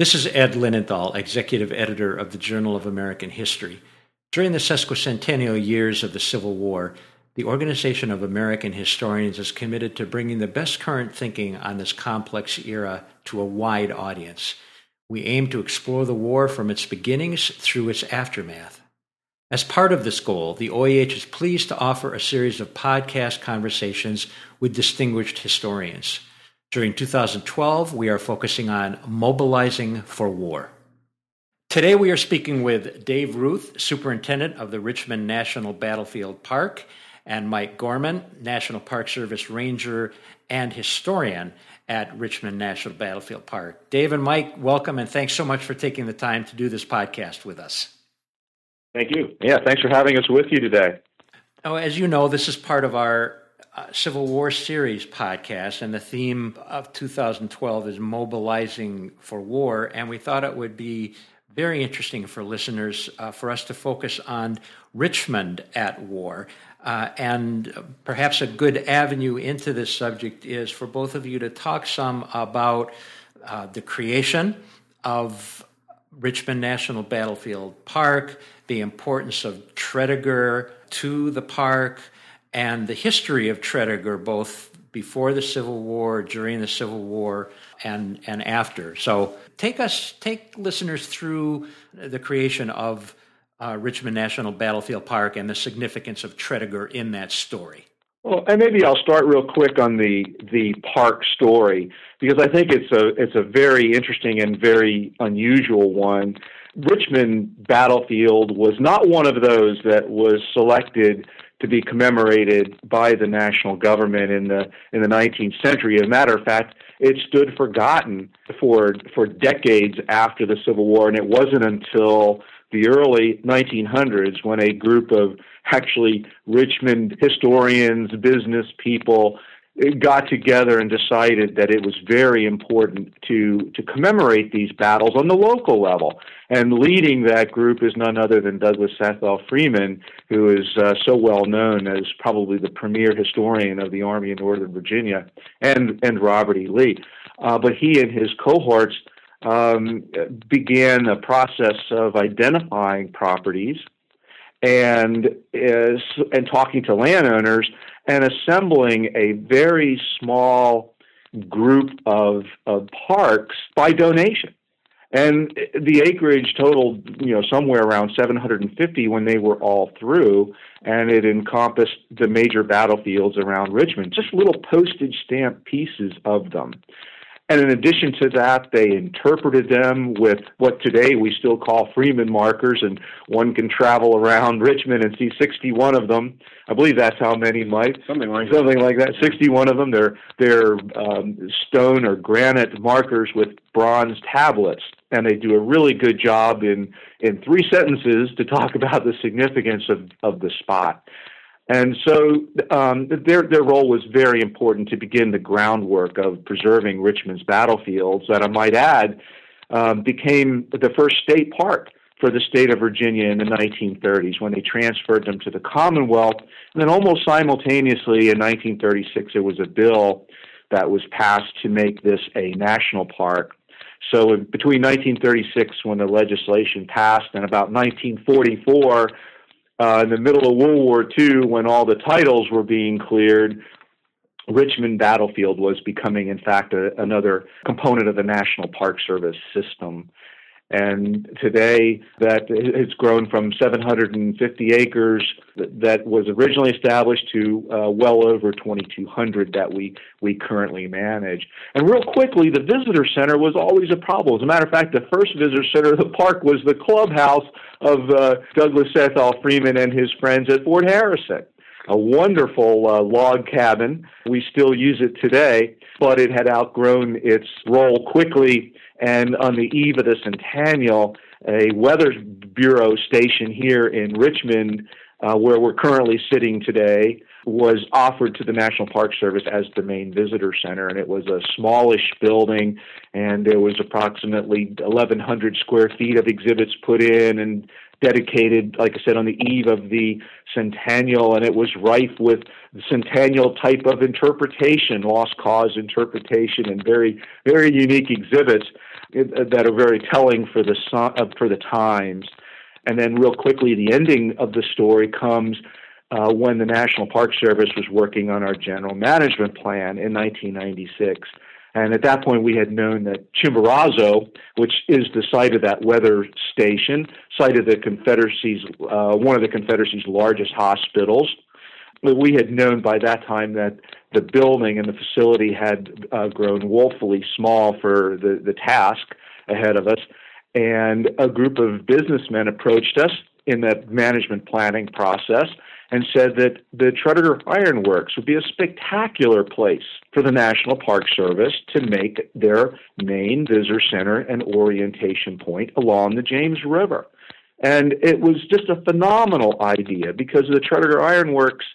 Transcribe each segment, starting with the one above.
This is Ed Linenthal, executive editor of the Journal of American History. During the sesquicentennial years of the Civil War, the Organization of American Historians is committed to bringing the best current thinking on this complex era to a wide audience. We aim to explore the war from its beginnings through its aftermath. As part of this goal, the OAH is pleased to offer a series of podcast conversations with distinguished historians. During 2012, we are focusing on mobilizing for war. Today, we are speaking with Dave Ruth, Superintendent of the Richmond National Battlefield Park, and Mike Gorman, National Park Service Ranger and historian at Richmond National Battlefield Park. Dave and Mike, welcome and thanks so much for taking the time to do this podcast with us. Thank you. Yeah, thanks for having us with you today. Now, as you know, this is part of our Civil War Series podcast, and the theme of 2012 is mobilizing for war. And we thought it would be very interesting for listeners uh, for us to focus on Richmond at war. Uh, and perhaps a good avenue into this subject is for both of you to talk some about uh, the creation of Richmond National Battlefield Park, the importance of Tredegar to the park, and the history of Tredegar, both before the Civil War, during the Civil War, and and after. So take us, take listeners through the creation of uh, Richmond National Battlefield Park and the significance of Tredegar in that story. Well, and maybe I'll start real quick on the the park story because I think it's a it's a very interesting and very unusual one. Richmond Battlefield was not one of those that was selected to be commemorated by the national government in the in the 19th century. As a matter of fact, it stood forgotten for for decades after the Civil War, and it wasn't until the early 1900s when a group of actually Richmond historians, business people, got together and decided that it was very important to to commemorate these battles on the local level. And leading that group is none other than Douglas Southall Freeman, who is uh, so well known as probably the premier historian of the Army in Northern Virginia, and and Robert E. Lee. Uh, but he and his cohorts um, began a process of identifying properties and is and talking to landowners and assembling a very small group of, of parks by donation. And the acreage totaled, you know, somewhere around 750 when they were all through, and it encompassed the major battlefields around Richmond, just little postage stamp pieces of them. And in addition to that, they interpreted them with what today we still call Freeman markers, and one can travel around Richmond and see 61 of them. I believe that's how many, Mike. Something like something that. like that. 61 of them. They're they're um, stone or granite markers with bronze tablets, and they do a really good job in in three sentences to talk about the significance of of the spot. And so um, their, their role was very important to begin the groundwork of preserving Richmond's battlefields, that I might add um, became the first state park for the state of Virginia in the 1930s when they transferred them to the Commonwealth. And then almost simultaneously in 1936, there was a bill that was passed to make this a national park. So between 1936, when the legislation passed, and about 1944, uh, in the middle of World War II, when all the titles were being cleared, Richmond Battlefield was becoming, in fact, a, another component of the National Park Service system. And today, that has grown from 750 acres that was originally established to uh, well over 2,200 that we, we currently manage. And real quickly, the visitor center was always a problem. As a matter of fact, the first visitor center of the park was the clubhouse of uh, Douglas Southall Freeman and his friends at Fort Harrison a wonderful uh, log cabin. We still use it today, but it had outgrown its role quickly and on the eve of the centennial, a Weather Bureau station here in Richmond, uh, where we're currently sitting today, was offered to the National Park Service as the main visitor center. And it was a smallish building, and there was approximately 1,100 square feet of exhibits put in and dedicated, like I said, on the eve of the centennial, and it was rife with centennial type of interpretation, lost cause interpretation, and very, very unique exhibits. that are very telling for the uh, for the times. And then, real quickly, the ending of the story comes uh, when the National Park Service was working on our general management plan in 1996. And at that point, we had known that Chimborazo, which is the site of that weather station, site of the Confederacy's, uh, one of the Confederacy's largest hospitals, we had known by that time that the building and the facility had uh, grown woefully small for the, the task ahead of us. And a group of businessmen approached us in that management planning process and said that the Tredegar Ironworks would be a spectacular place for the National Park Service to make their main visitor center and orientation point along the James River. And it was just a phenomenal idea because the Tredegar Ironworks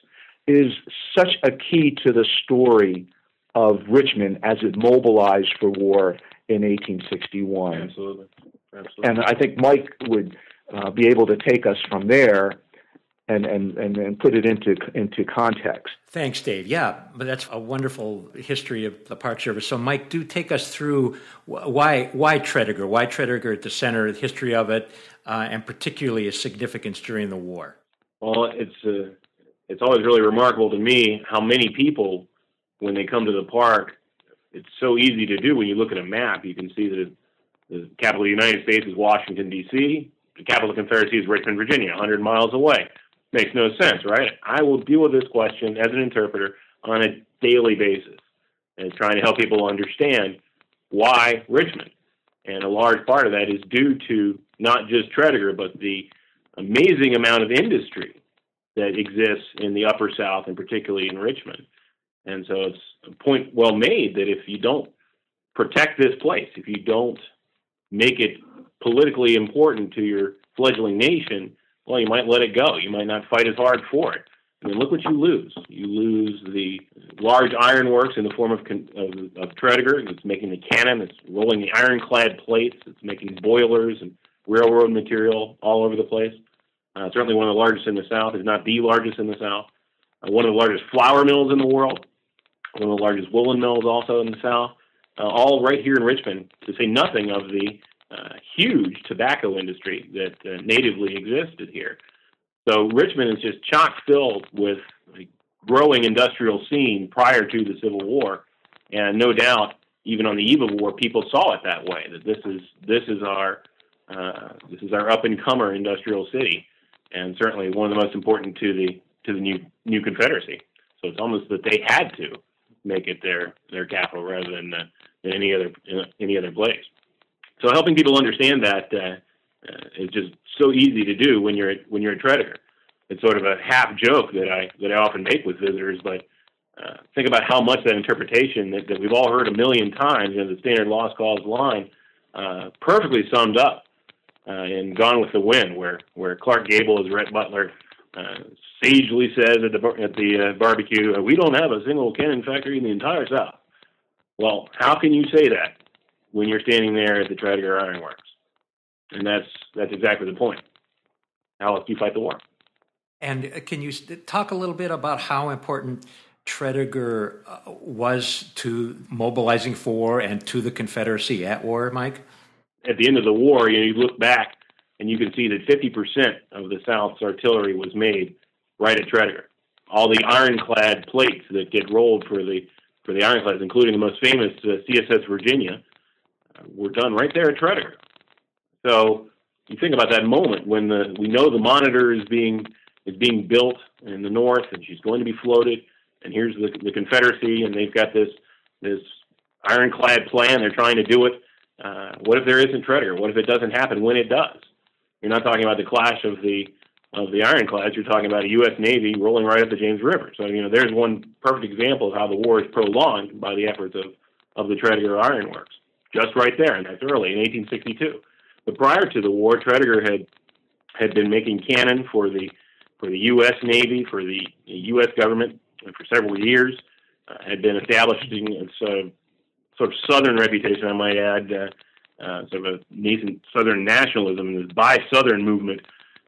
is such a key to the story of Richmond as it mobilized for war in 1861. Absolutely. Absolutely. And I think Mike would uh, be able to take us from there and, and, and, and put it into, into context. Thanks, Dave. Yeah, but that's a wonderful history of the Park Service. So, Mike, do take us through why, why Tredegar? Why Tredegar at the center, the history of it, uh, and particularly its significance during the war? Well, it's, uh, it's always really remarkable to me how many people, when they come to the park, it's so easy to do when you look at a map. You can see that the capital of the United States is Washington, D.C., the capital of the Confederacy is Richmond, Virginia, 100 miles away. Makes no sense, right? I will deal with this question as an interpreter on a daily basis and trying to help people understand why Richmond. And a large part of that is due to not just Tredegar, but the amazing amount of industry that exists in the Upper South and particularly in Richmond. And so it's a point well made that if you don't protect this place, if you don't make it politically important to your fledgling nation, well, you might let it go. You might not fight as hard for it. I mean, look what you lose. You lose the large ironworks in the form of, con- of, of Tredegar. It's making the cannon. It's rolling the ironclad plates. It's making boilers and railroad material all over the place. Uh, certainly one of the largest in the South, if not the largest in the South. Uh, one of the largest flour mills in the world. One of the largest woolen mills also in the South. Uh, all right here in Richmond, to say nothing of the uh, huge tobacco industry that uh, natively existed here. So Richmond is just chock filled with a growing industrial scene prior to the Civil War, and no doubt, even on the eve of war, people saw it that way. That this is this is our uh, this is our up and comer industrial city, and certainly one of the most important to the to the new new Confederacy. So it's almost that they had to make it their their capital rather than, uh, any other any other place. So helping people understand that uh, uh, is just so easy to do when you're when you're a Tredegar. It's sort of a half joke that I that I often make with visitors, but uh, think about how much that interpretation that, that we've all heard a million times in the standard lost cause line uh, perfectly summed up uh, in Gone with the Wind, where where Clark Gable as Rhett Butler uh, sagely says at the at the uh, barbecue, "We don't have a single cannon factory in the entire South." Well, how can you say that when you're standing there at the Tredegar Ironworks. And that's that's exactly the point. How else do you fight the war? And uh, can you talk a little bit about how important Tredegar uh, was to mobilizing for and to the Confederacy at war, Mike? At the end of the war, you, know, you look back and you can see that 50% of the South's artillery was made right at Tredegar. All the ironclad plates that get rolled for the for the ironclads, including the most famous uh, CSS Virginia, were done right there at Tredegar. So you think about that moment when the we know the monitor is being is being built in the north and she's going to be floated, and here's the, the Confederacy and they've got this this ironclad plan. They're trying to do it. Uh, what if there isn't Tredegar? What if it doesn't happen when it does? You're not talking about the clash of the of the ironclads. You're talking about a U.S. Navy rolling right up the James River. So you know there's one perfect example of how the war is prolonged by the efforts of of the Tredegar Ironworks just right there, and that's early in 1862. But prior to the war, Tredegar had had been making cannon for the for the U.S. Navy, for the U.S. government and for several years. Uh, had been establishing a sort of, sort of southern reputation, I might add, uh, uh, sort of a nascent southern nationalism, this buy southern movement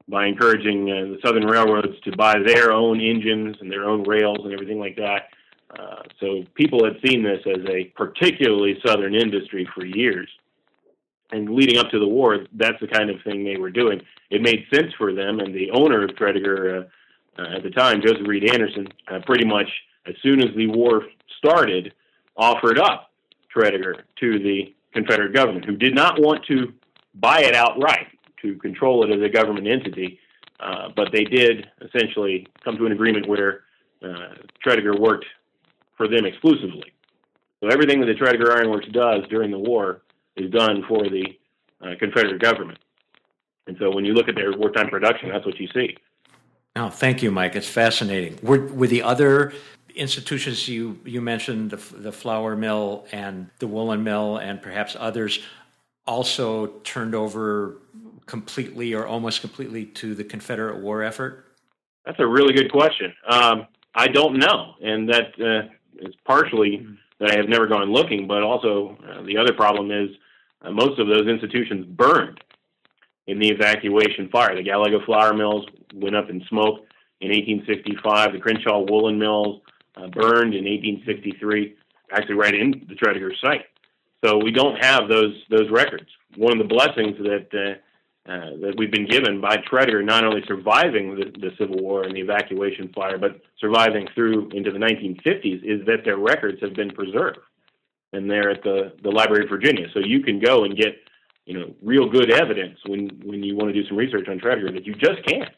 by encouraging uh, the southern railroads to buy their own engines and their own rails and everything like that. Uh, so people had seen this as a particularly southern industry for years. and leading up to the war, that's the kind of thing they were doing. It made sense for them, and the owner of Tredegar uh, uh, at the time, Joseph Reid Anderson, uh, pretty much as soon as the war started, offered up Tredegar to the Confederate government, who did not want to buy it outright to control it as a government entity, uh, but they did essentially come to an agreement where uh, Tredegar worked for them exclusively. So everything that the Tredegar Iron Works does during the war is done for the uh, Confederate government. And so when you look at their wartime production, that's what you see. Oh, thank you, Mike. It's fascinating. Were, were the other institutions you, you mentioned, the, the flour mill and the woolen mill, and perhaps others, also turned over completely or almost completely to the Confederate war effort? That's a really good question. Um, I don't know, and that uh, is partially that I have never gone looking, but also uh, the other problem is uh, most of those institutions burned in the evacuation fire. The Gallego flour mills went up in smoke in 1865. The Crenshaw woolen mills uh, burned in 1863, actually right in the Tredegar site. So we don't have those those records. One of the blessings that uh, that we've been given by Tredegar, not only surviving the, the, Civil War and the evacuation fire, but surviving through into the 1950s, is that their records have been preserved, and they're at the, the Library of Virginia. So you can go and get, you know, real good evidence when when you want to do some research on Tredegar that you just can't,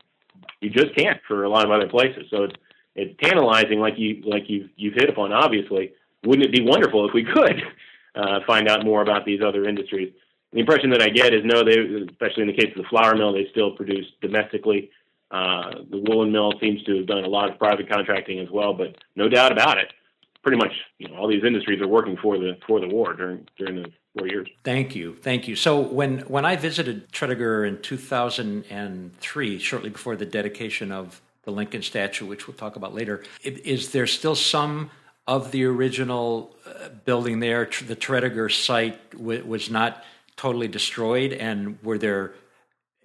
you just can't for a lot of other places. So it's it's tantalizing, like you like you've, you've hit upon. Obviously, wouldn't it be wonderful if we could uh, find out more about these other industries? The impression that I get is no, they, especially in the case of the flour mill, they still produce domestically. Uh, the woolen mill seems to have done a lot of private contracting as well, but no doubt about it, pretty much you know, all these industries are working for the for the war during during the four years. Thank you, thank you. So when when I visited Tredegar in 2003, shortly before the dedication of the Lincoln statue, which we'll talk about later, is there still some of the original uh, building there? The Tredegar site was not totally destroyed? And were there,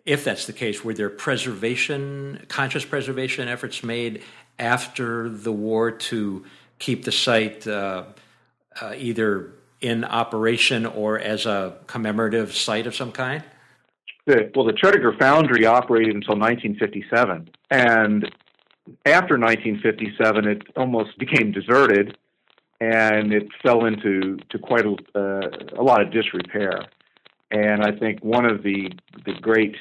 if that's the case, were there preservation, conscious preservation efforts made after the war to keep the site uh, uh, either in operation or as a commemorative site of some kind? The, well, the Tredegar Foundry operated until 1957, and after 1957, it almost became deserted, and it fell into to quite a, uh, a lot of disrepair. And I think one of the the great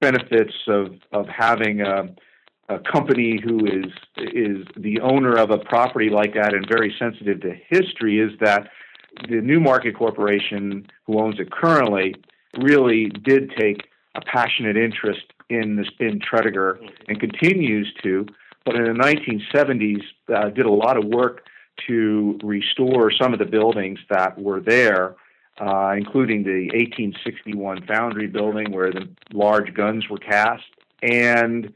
benefits of of having a, a company who is is the owner of a property like that and very sensitive to history is that the Newmarket Corporation, who owns it currently, really did take a passionate interest in in Tredegar and continues to. But in the 1970s, uh, did a lot of work to restore some of the buildings that were there uh, including the 1861 Foundry building where the large guns were cast, and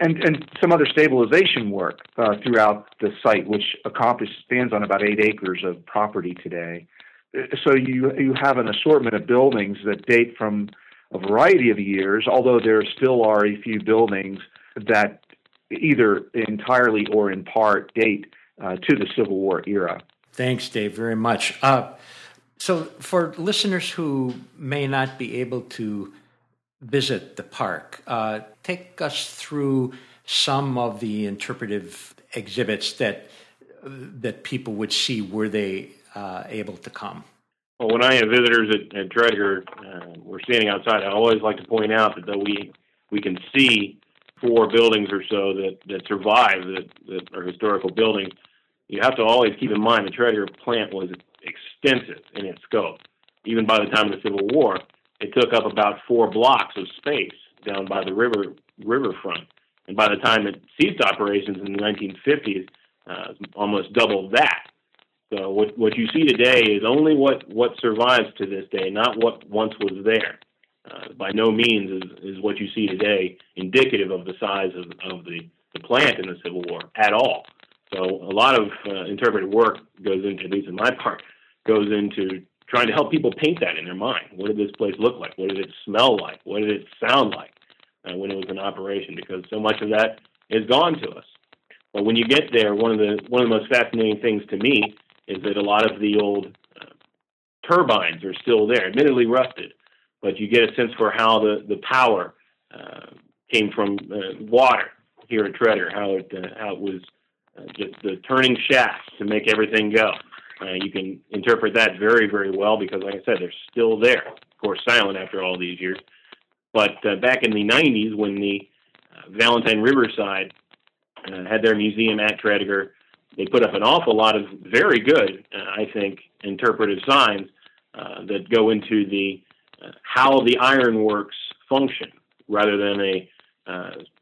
and, and some other stabilization work uh, throughout the site, which accomplishes stands on about eight acres of property today. So you you have an assortment of buildings that date from a variety of years, although there still are a few buildings that either entirely or in part date uh, to the Civil War era. Thanks, Dave, very much. Uh, so, for listeners who may not be able to visit the park, uh, take us through some of the interpretive exhibits that that people would see were they uh, able to come. Well, when I have visitors at, at Tredegar, uh, we're standing outside. I always like to point out that though we we can see four buildings or so that that survive that, that are historical buildings, you have to always keep in mind the Tredegar plant was extensive in its scope. Even by the time of the Civil War, it took up about four blocks of space down by the river riverfront. And by the time it ceased operations in the 1950s, uh, almost double that. So what what you see today is only what what survives to this day, not what once was there. Uh, by no means is, is what you see today indicative of the size of, of the, the plant in the Civil War at all. So a lot of uh, interpretive work goes into, at least in my part, goes into trying to help people paint that in their mind. What did this place look like? What did it smell like? What did it sound like uh, when it was in operation? Because so much of that is gone to us. But when you get there, one of the one of the most fascinating things to me is that a lot of the old uh, turbines are still there, admittedly rusted, but you get a sense for how the the power uh, came from uh, water here at Tredegar, how it uh, how it was uh, just the turning shafts to make everything go. Uh, you can interpret that very very well because, like I said, they're still there. Of course, silent after all these years. But uh, back in the 90s, when the uh, Valentine Riverside uh, had their museum at Tredegar, they put up an awful lot of very good, uh, I think, interpretive signs uh, that go into the how the ironworks function, rather than a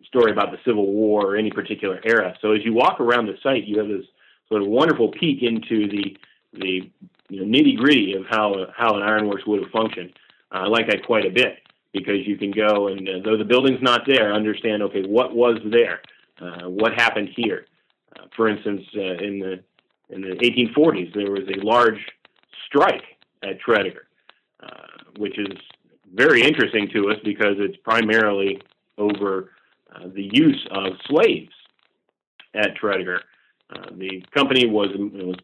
story about the Civil War or any particular era. So as you walk around the site, you have this sort of wonderful peek into the the you know, nitty gritty of how how an ironworks would have functioned. I like that quite a bit because you can go and uh, though the building's not there, understand okay what was there, uh, what happened here. Uh, for instance, uh, in the in the 1840s, there was a large strike at Tredegar, uh, which is very interesting to us because it's primarily over uh, the use of slaves at Tredegar. The company was, was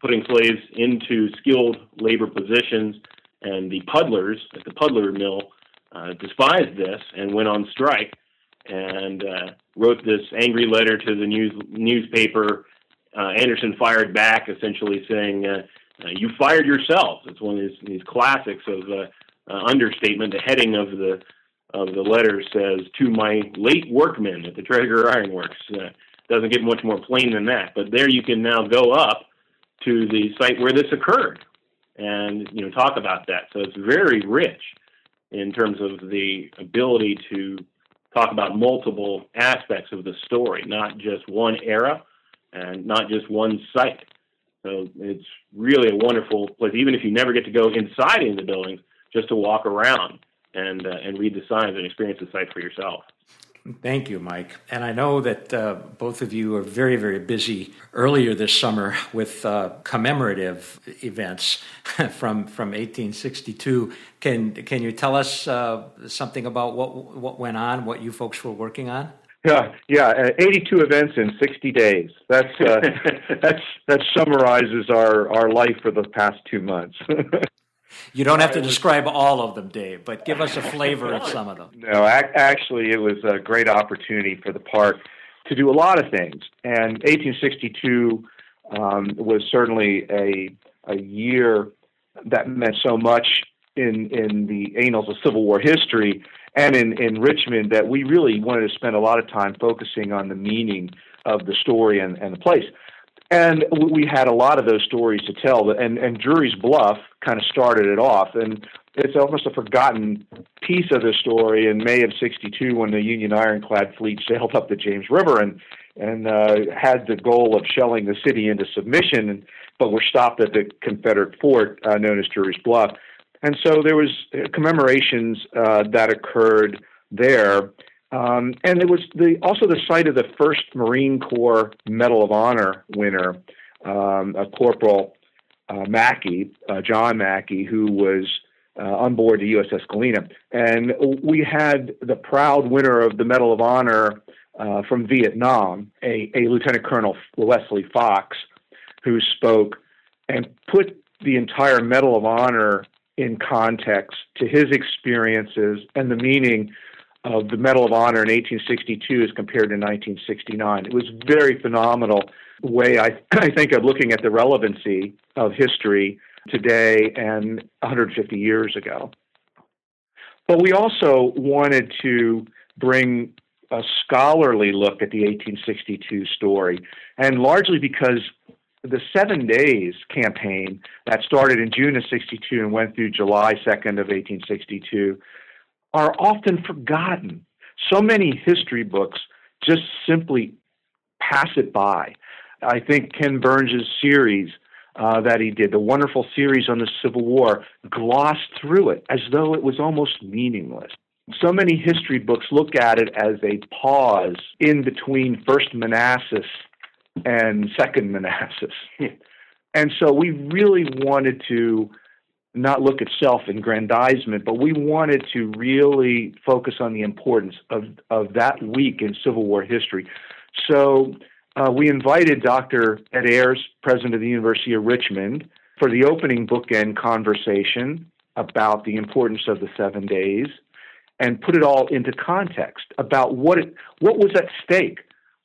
putting slaves into skilled labor positions, and the puddlers at the puddler mill uh, despised this and went on strike and uh, wrote this angry letter to the news newspaper. Uh, Anderson fired back, essentially saying, uh, uh, "You fired yourselves." It's one of these, these classics of uh, understatement. The heading of the of the letter says, "To my late workmen at the Tredegar Ironworks." Doesn't get much more plain than that. But there you can now go up to the site where this occurred and you know talk about that. So it's very rich in terms of the ability to talk about multiple aspects of the story, not just one era and not just one site. So it's really a wonderful place, even if you never get to go inside in the buildings, just to walk around and uh, and read the signs and experience the site for yourself. Thank you, Mike. And I know that uh, both of you are very, very busy earlier this summer with uh, commemorative events from from 1862. Can can you tell us uh, something about what what went on, what you folks were working on? Yeah, yeah, uh, 82 events in 60 days. That's uh, that's that summarizes our our life for the past two months. You don't have to describe all of them, Dave, but give us a flavor of some of them. No, actually, it was a great opportunity for the park to do a lot of things. And 1862 um, was certainly a, a year that meant so much in, in the annals of Civil War history and in, in Richmond that we really wanted to spend a lot of time focusing on the meaning of the story and, and the place. And we had a lot of those stories to tell. And, and Drewry's Bluff kind of started it off. And it's almost a forgotten piece of the story in May of 62 when the Union ironclad fleet sailed up the James River and, and uh, had the goal of shelling the city into submission, but were stopped at the Confederate fort uh, known as Drewry's Bluff. And so there was commemorations uh, that occurred there um, and it was the, also the site of the first Marine Corps Medal of Honor winner, um, a Corporal uh, Mackie, uh, John Mackie, who was uh, on board the USS Galena. And we had the proud winner of the Medal of Honor uh, from Vietnam, a, a Lieutenant Colonel Wesley Fox, who spoke and put the entire Medal of Honor in context to his experiences and the meaning of the Medal of Honor in 1862 as compared to 1969. It was very phenomenal way I, I think of looking at the relevancy of history today and 150 years ago. But we also wanted to bring a scholarly look at the 1862 story, and largely because the Seven Days campaign that started in June of 62 and went through July 2nd of 1862 are often forgotten. So many history books just simply pass it by. I think Ken Burns' series uh, that he did, the wonderful series on the Civil War, glossed through it as though it was almost meaningless. So many history books look at it as a pause in between First Manassas and Second Manassas. and so we really wanted to not look at self aggrandizement, but we wanted to really focus on the importance of, of that week in Civil War history. So uh, we invited Dr. Ed Ayers, president of the University of Richmond, for the opening bookend conversation. about the importance of the seven days and put it all into context about what it, what was at stake.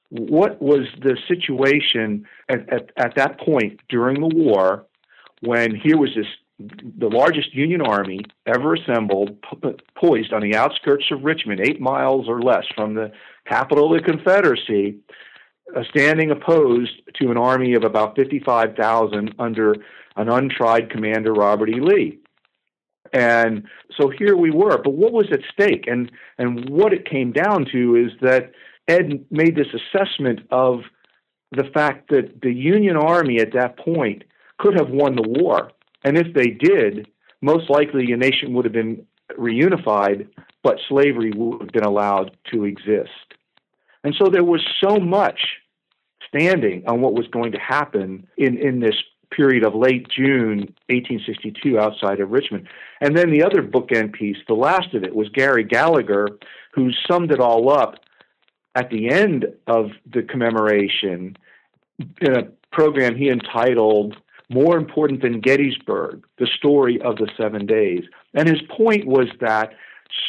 What was the situation at, at, at that point during the war when here was this the largest Union army ever assembled, poised on the outskirts of Richmond, eight miles or less from the capital of the Confederacy, uh, standing opposed to an army of about 55,000 under an untried commander, Robert E. Lee. And so here we were. But what was at stake? And, and what it came down to is that Ed made this assessment of the fact that the Union Army at that point could have won the war. And if they did, most likely a nation would have been reunified, but slavery would have been allowed to exist. And so there was so much standing on what was going to happen in, in this period of late June 1862 outside of Richmond. And then the other bookend piece, the last of it, was Gary Gallagher, who summed it all up at the end of the commemoration in a program he entitled More Important Than Gettysburg The Story of the Seven Days. And his point was that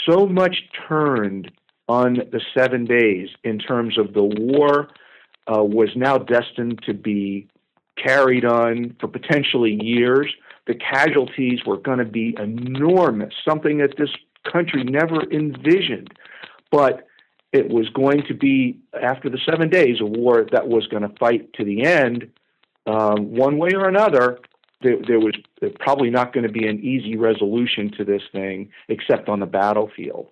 so much turned on the seven days in terms of the war uh, was now destined to be carried on for potentially years. The casualties were going to be enormous, something that this country never envisioned. But it was going to be, after the seven days, a war that was going to fight to the end, um, one way or another. There, there was probably not going to be an easy resolution to this thing, except on the battlefield.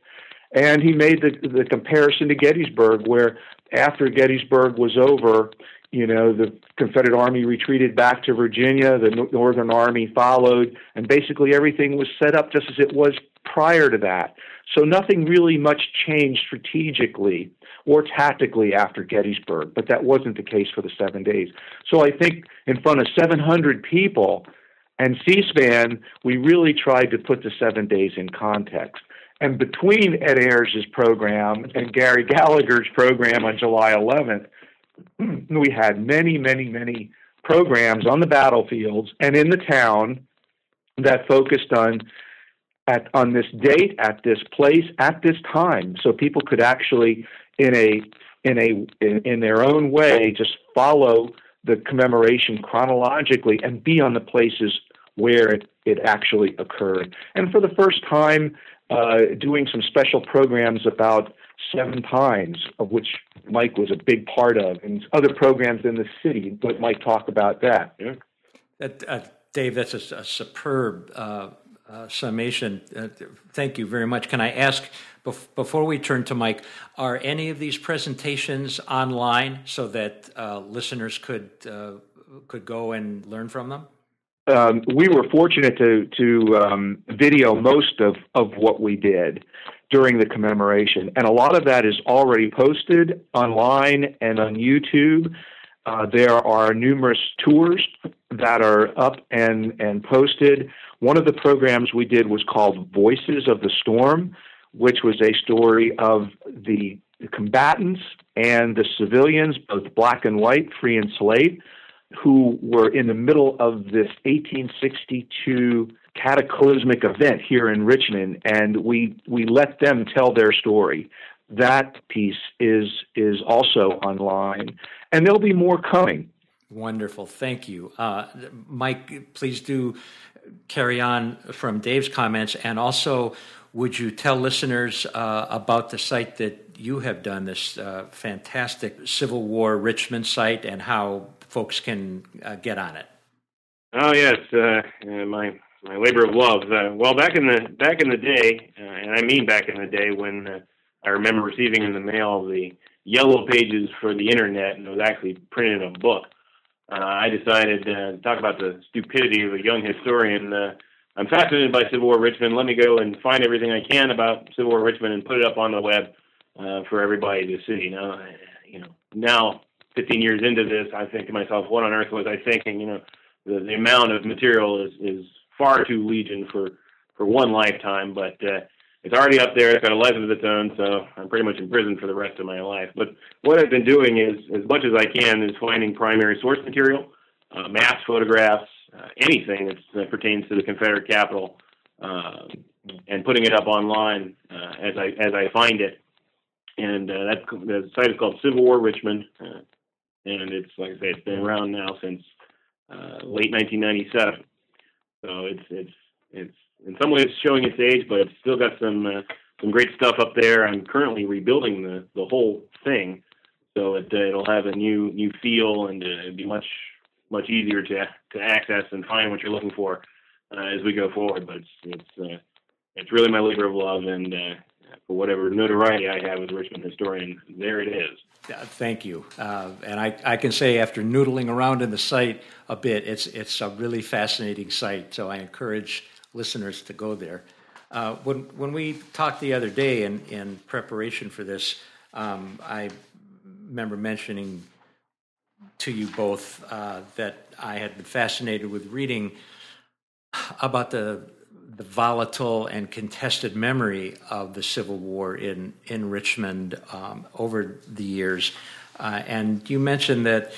And he made the, the comparison to Gettysburg, where after Gettysburg was over, you know, the Confederate Army retreated back to Virginia, the Northern Army followed, and basically everything was set up just as it was prior to that. So nothing really much changed strategically or tactically after Gettysburg, but that wasn't the case for the seven days. So I think in front of 700 people and C SPAN, we really tried to put the seven days in context. And between Ed Ayers' program and Gary Gallagher's program on July 11th, we had many, many, many programs on the battlefields and in the town that focused on at on this date, at this place, at this time, so people could actually in a in a in, in their own way just follow the commemoration chronologically and be on the places where it, it actually occurred. And for the first time, uh, doing some special programs about Seven Pines, of which Mike was a big part of, and other programs in the city. But Mike talk about that. Yeah. That, uh, Dave, that's a, a superb uh, uh, summation. Uh, thank you very much. Can I ask, bef- before we turn to Mike, are any of these presentations online so that uh, listeners could could go and learn from them? Um, we were fortunate to to um, video most of of what we did during the commemoration. And a lot of that is already posted online and on YouTube. Uh, there are numerous tours that are up and, and posted. One of the programs we did was called Voices of the Storm, which was a story of the combatants and the civilians, both black and white, free and slave, who were in the middle of this 1862 cataclysmic event here in Richmond, and we we let them tell their story. That piece is is also online, and there'll be more coming. Wonderful, thank you, uh, Mike. Please do carry on from Dave's comments, and also would you tell listeners uh, about the site that you have done this uh, fantastic Civil War Richmond site and how folks can uh, get on it? Oh yes, uh, my my labor of love. Uh, well, back in the back in the day, uh, and I mean back in the day when uh, I remember receiving in the mail the yellow pages for the internet, and it was actually printed in a book. Uh, I decided uh, to talk about the stupidity of a young historian. Uh, I'm fascinated by Civil War Richmond. Let me go and find everything I can about Civil War Richmond and put it up on the web uh, for everybody to see. Now, you know, now 15 years into this, I think to myself, what on earth was I thinking? You know, the, the amount of material is is far too legion for for one lifetime, but uh, it's already up there. It's got a life of its own, so I'm pretty much in prison for the rest of my life. But what I've been doing is, as much as I can, is finding primary source material, uh, maps, photographs, uh, anything that pertains to the Confederate capital uh, and putting it up online uh, as I as I find it. And uh, that the site is called Civil War Richmond, uh, and it's like I say, it's been around now since late 1997. So it's it's it's in some ways showing its age, but it's still got some uh, some great stuff up there. I'm currently rebuilding the the whole thing, so it, uh, it'll have a new new feel and uh, it'll be much much easier to to access and find what you're looking for uh, as we go forward. But it's it's uh, it's really my labor of love, and uh, for whatever notoriety I have as a Richmond historian, there it is. thank you, and I, I can say after noodling around in the site a bit, it's it's a really fascinating site. So I encourage listeners to go there. Uh, when when we talked the other day in in preparation for this, um, I remember mentioning to you both uh, that I had been fascinated with reading about the the volatile and contested memory of the Civil War in in Richmond um, over the years. Uh, and you mentioned that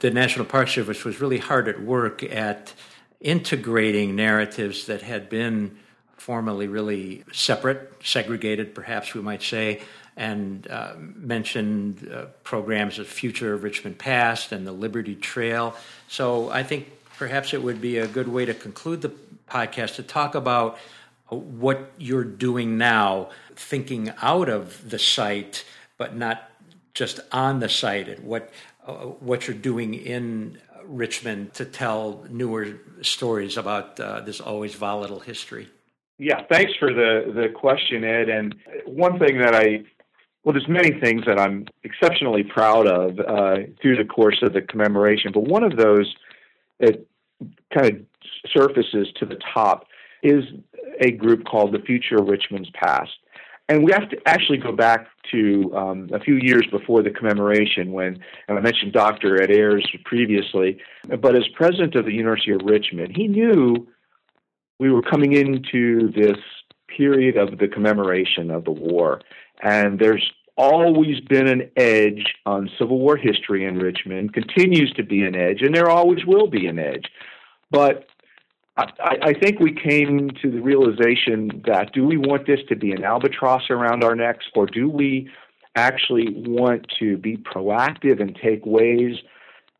the National Park Service was really hard at work at integrating narratives that had been formerly really separate, segregated, perhaps we might say, and uh, mentioned uh, programs of Future of Richmond Past and the Liberty Trail. So I think perhaps it would be a good way to conclude the podcast to talk about what you're doing now, thinking out of the site, but not just on the site, and what uh, what you're doing in Richmond to tell newer stories about uh, this always volatile history. Yeah, thanks for the the question, Ed. And one thing that I well, there's many things that I'm exceptionally proud of uh, through the course of the commemoration, but one of those it kind of surfaces to the top is a group called the Future of Richmond's Past. And we have to actually go back to um, a few years before the commemoration when, and I mentioned Dr. Ed Ayers previously, but as president of the University of Richmond, he knew we were coming into this period of the commemoration of the war. And there's always been an edge on Civil War history in Richmond, continues to be an edge, and there always will be an edge. But I, I think we came to the realization that do we want this to be an albatross around our necks, or do we actually want to be proactive and take ways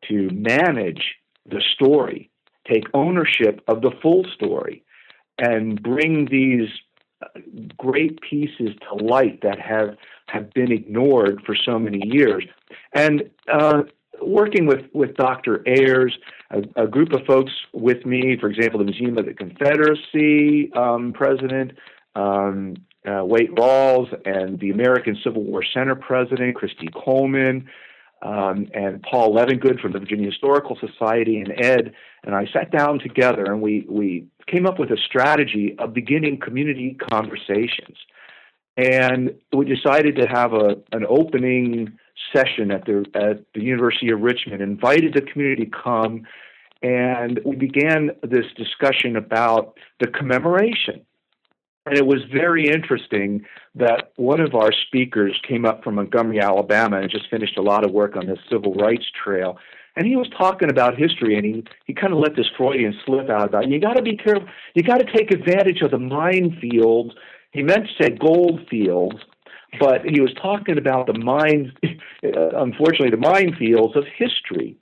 to manage the story, take ownership of the full story, and bring these great pieces to light that have have been ignored for so many years. And uh, working with with Dr. Ayers, a, a, group of folks with me, for example, the Museum of the Confederacy um, president. Um, uh, Waite Rawls and the American Civil War Center president, Christy Coleman, um, and Paul Levengood from the Virginia Historical Society, and Ed and I sat down together and we, we came up with a strategy of beginning community conversations. And we decided to have a, an opening session at the, at the University of Richmond, invited the community to come, and we began this discussion about the commemoration. And it was very interesting that one of our speakers came up from Montgomery, Alabama, and just finished a lot of work on the Civil Rights Trail. And he was talking about history, and he, he kind of let this Freudian slip out about you got to be careful. You got to take advantage of the minefields. He meant to say gold fields, but he was talking about the mines, unfortunately, the minefields of history.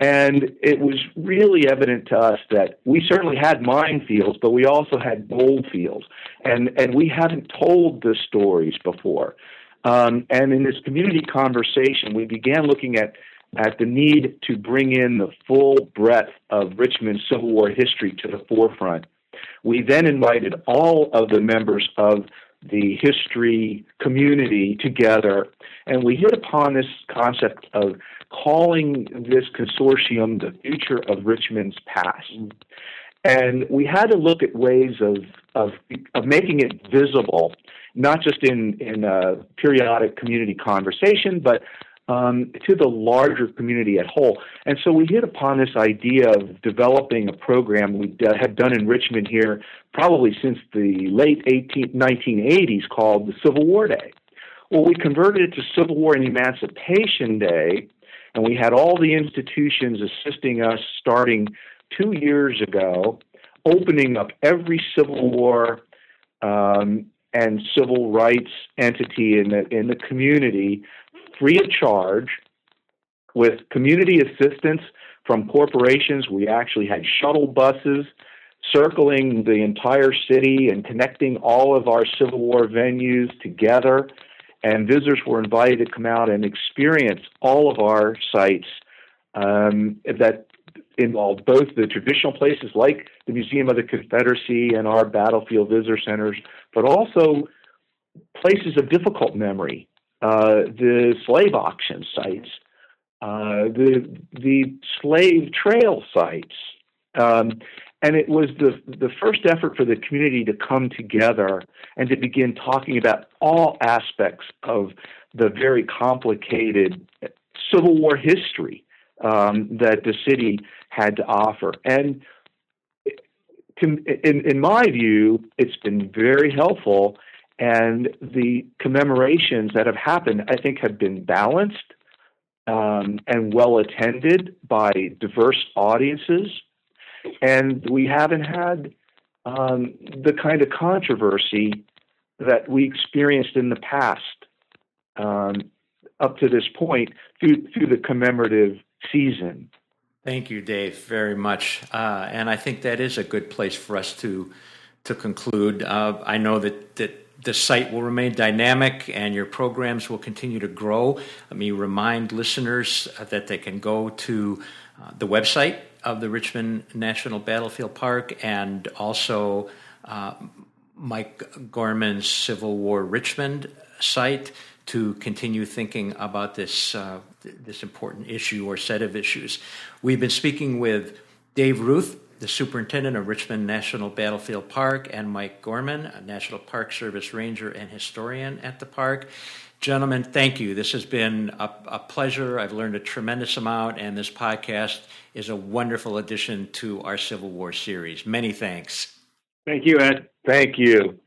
And it was really evident to us that we certainly had minefields, but we also had gold fields. And, and we hadn't told the stories before. Um, and in this community conversation, we began looking at at the need to bring in the full breadth of Richmond's Civil War history to the forefront. We then invited all of the members of the history community together, and we hit upon this concept of calling this consortium the future of Richmond's past. And we had to look at ways of, of, of making it visible, not just in, in a periodic community conversation, but um, to the larger community at whole. And so we hit upon this idea of developing a program we d- had done in Richmond here probably since the late 18, 1980s called the Civil War Day. Well, we converted it to Civil War and Emancipation Day, and we had all the institutions assisting us starting two years ago opening up every Civil War um, and civil rights entity in the in the community free of charge with community assistance from corporations. We actually had shuttle buses circling the entire city and connecting all of our Civil War venues together. And visitors were invited to come out and experience all of our sites um, that involved both the traditional places like the Museum of the Confederacy and our battlefield visitor centers, but also places of difficult memory, uh, the slave auction sites, uh, the the slave trail sites, um, and it was the the first effort for the community to come together and to begin talking about all aspects of the very complicated Civil War history um, that the city had to offer. And in, in my view, it's been very helpful. And the commemorations that have happened, I think, have been balanced um, and well attended by diverse audiences. And we haven't had um, the kind of controversy that we experienced in the past um, up to this point through, through the commemorative season. Thank you, Dave, very much. Uh, and I think that is a good place for us to to conclude. Uh, I know that that the site will remain dynamic and your programs will continue to grow. Let me remind listeners that they can go to uh, the website of the Richmond National Battlefield Park and also uh, Mike Gorman's Civil War Richmond site to continue thinking about this uh, this important issue or set of issues. We've been speaking with Dave Ruth, the superintendent of Richmond National Battlefield Park, and Mike Gorman, a National Park Service ranger and historian at the park. Gentlemen, thank you. This has been a, a pleasure. I've learned a tremendous amount, and this podcast is a wonderful addition to our Civil War series. Many thanks. Thank you, Ed. Thank you.